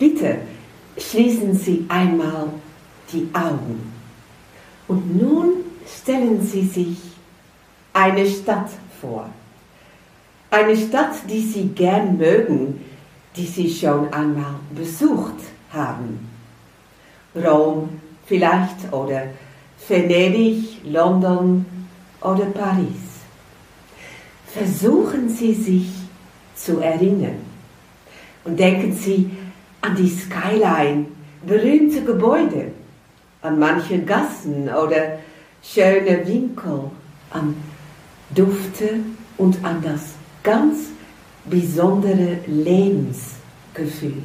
Bitte schließen Sie einmal die Augen. Und nun stellen Sie sich eine Stadt vor. Eine Stadt, die Sie gern mögen, die Sie schon einmal besucht haben. Rom vielleicht oder Venedig, London oder Paris. Versuchen Sie sich zu erinnern und denken Sie an die Skyline, berühmte Gebäude, an manche Gassen oder schöne Winkel, an Dufte und an das ganz besondere Lebensgefühl.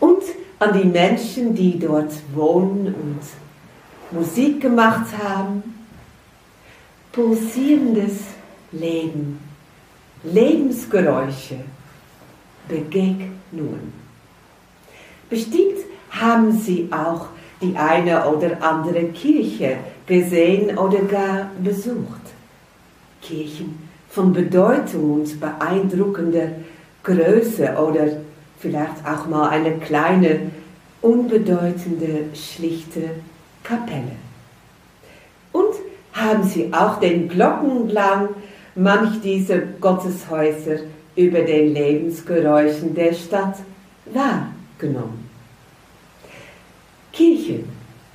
Und an die Menschen, die dort wohnen und Musik gemacht haben. Pulsierendes Leben, Lebensgeräusche, Begegnungen. Bestimmt haben Sie auch die eine oder andere Kirche gesehen oder gar besucht. Kirchen von Bedeutung und beeindruckender Größe oder vielleicht auch mal eine kleine, unbedeutende, schlichte Kapelle. Und haben sie auch den Glockenklang manch dieser Gotteshäuser über den Lebensgeräuschen der Stadt wahrgenommen. Kirchen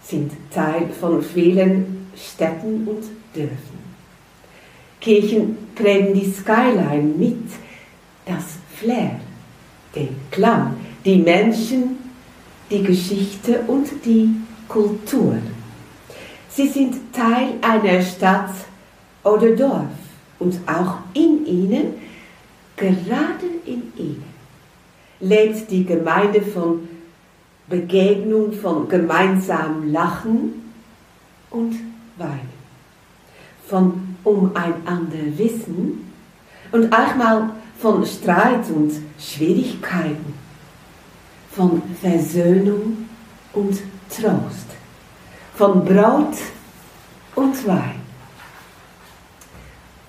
sind Teil von vielen Städten und Dörfern. Kirchen prägen die Skyline mit, das Flair, den Klang, die Menschen, die Geschichte und die Kultur. Sie sind Teil einer Stadt oder Dorf und auch in ihnen, gerade in ihnen, lebt die Gemeinde von Begegnung, von gemeinsamem Lachen und Weinen, von umeinander Wissen und auch mal von Streit und Schwierigkeiten, von Versöhnung und Trost, von Brot und Wein.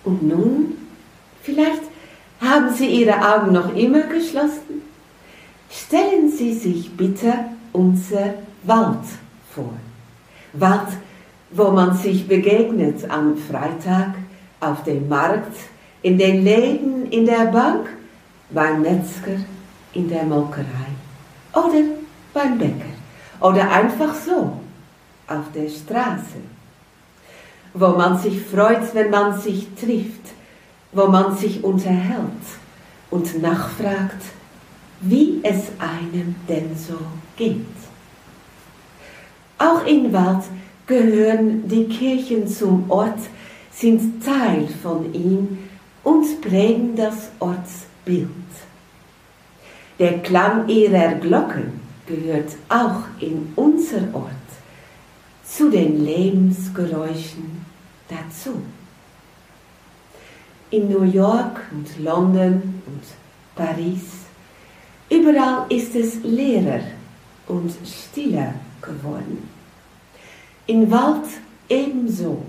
Und nun, vielleicht haben Sie Ihre Augen noch immer geschlossen? Stellen Sie sich bitte unser Wald vor. Wald, wo man sich begegnet am Freitag auf dem Markt, in den Läden, in der Bank, beim Metzger, in der Molkerei oder beim Bäcker oder einfach so auf der Straße, wo man sich freut, wenn man sich trifft, wo man sich unterhält und nachfragt, wie es einem denn so geht. Auch in Wald gehören die Kirchen zum Ort, sind Teil von ihm und prägen das Ortsbild. Der Klang ihrer Glocken gehört auch in unser Ort zu den Lebensgeräuschen dazu. In New York und London und Paris, überall ist es leerer und stiller geworden. In Wald ebenso.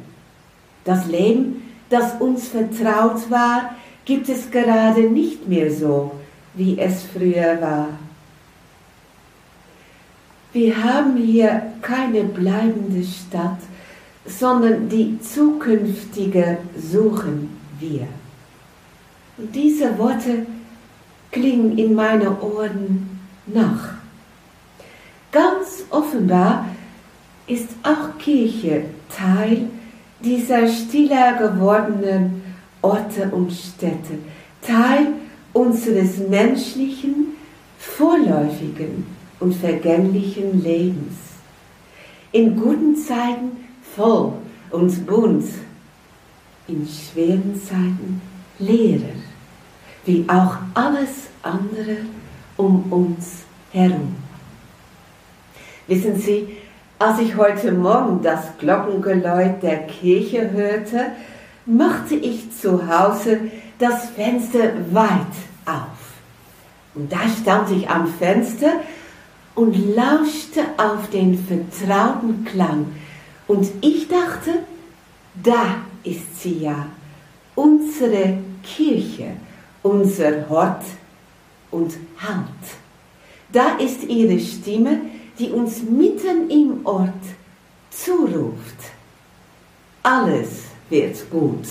Das Leben, das uns vertraut war, gibt es gerade nicht mehr so, wie es früher war. Wir haben hier keine bleibende Stadt, sondern die zukünftige suchen wir. Und diese Worte klingen in meinen Ohren nach. Ganz offenbar ist auch Kirche Teil dieser stiller gewordenen Orte und Städte, Teil unseres menschlichen, vorläufigen und vergänglichen Lebens. In guten Zeiten voll und bunt, in schweren Zeiten leerer, wie auch alles andere um uns herum. Wissen Sie, als ich heute Morgen das Glockengeläut der Kirche hörte, machte ich zu Hause das Fenster weit auf. Und da stand ich am Fenster und lauschte auf den vertrauten Klang. Und ich dachte, da ist sie ja, unsere Kirche, unser Hort und Halt. Da ist ihre Stimme, die uns mitten im Ort zuruft. Alles wird gut.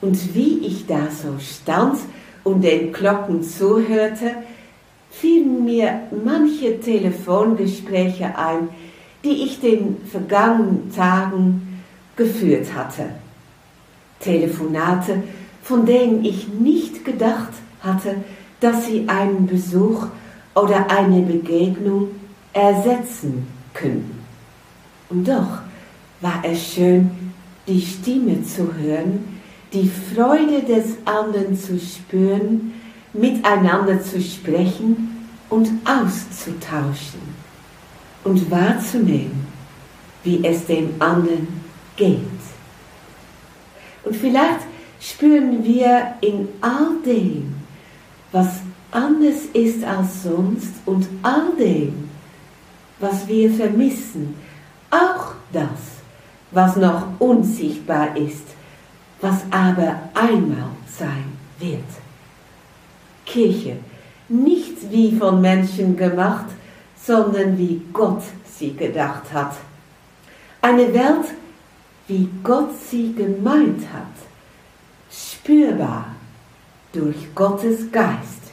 Und wie ich da so stand und den Glocken zuhörte, fielen mir manche Telefongespräche ein, die ich den vergangenen Tagen geführt hatte. Telefonate, von denen ich nicht gedacht hatte, dass sie einen Besuch oder eine Begegnung ersetzen könnten. Und doch war es schön, die Stimme zu hören, die Freude des anderen zu spüren, miteinander zu sprechen und auszutauschen und wahrzunehmen, wie es dem anderen geht. Und vielleicht spüren wir in all dem, was anders ist als sonst und all dem, was wir vermissen, auch das, was noch unsichtbar ist, was aber einmal sein wird. Kirche, nicht wie von Menschen gemacht, sondern wie Gott sie gedacht hat. Eine Welt, wie Gott sie gemeint hat, spürbar durch Gottes Geist,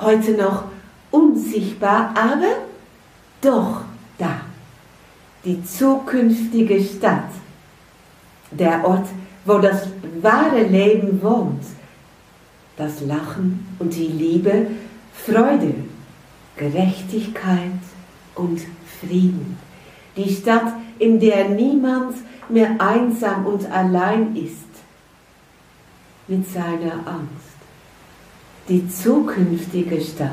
heute noch unsichtbar, aber doch da. Die zukünftige Stadt, der Ort, wo das wahre Leben wohnt, das Lachen und die Liebe, Freude, Gerechtigkeit und Frieden. Die Stadt, in der niemand mehr einsam und allein ist mit seiner Angst. Die zukünftige Stadt.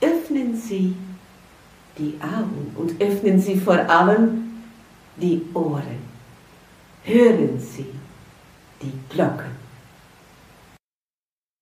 Öffnen Sie die Augen und öffnen Sie vor allem die Ohren. Hören Sie die Glocken.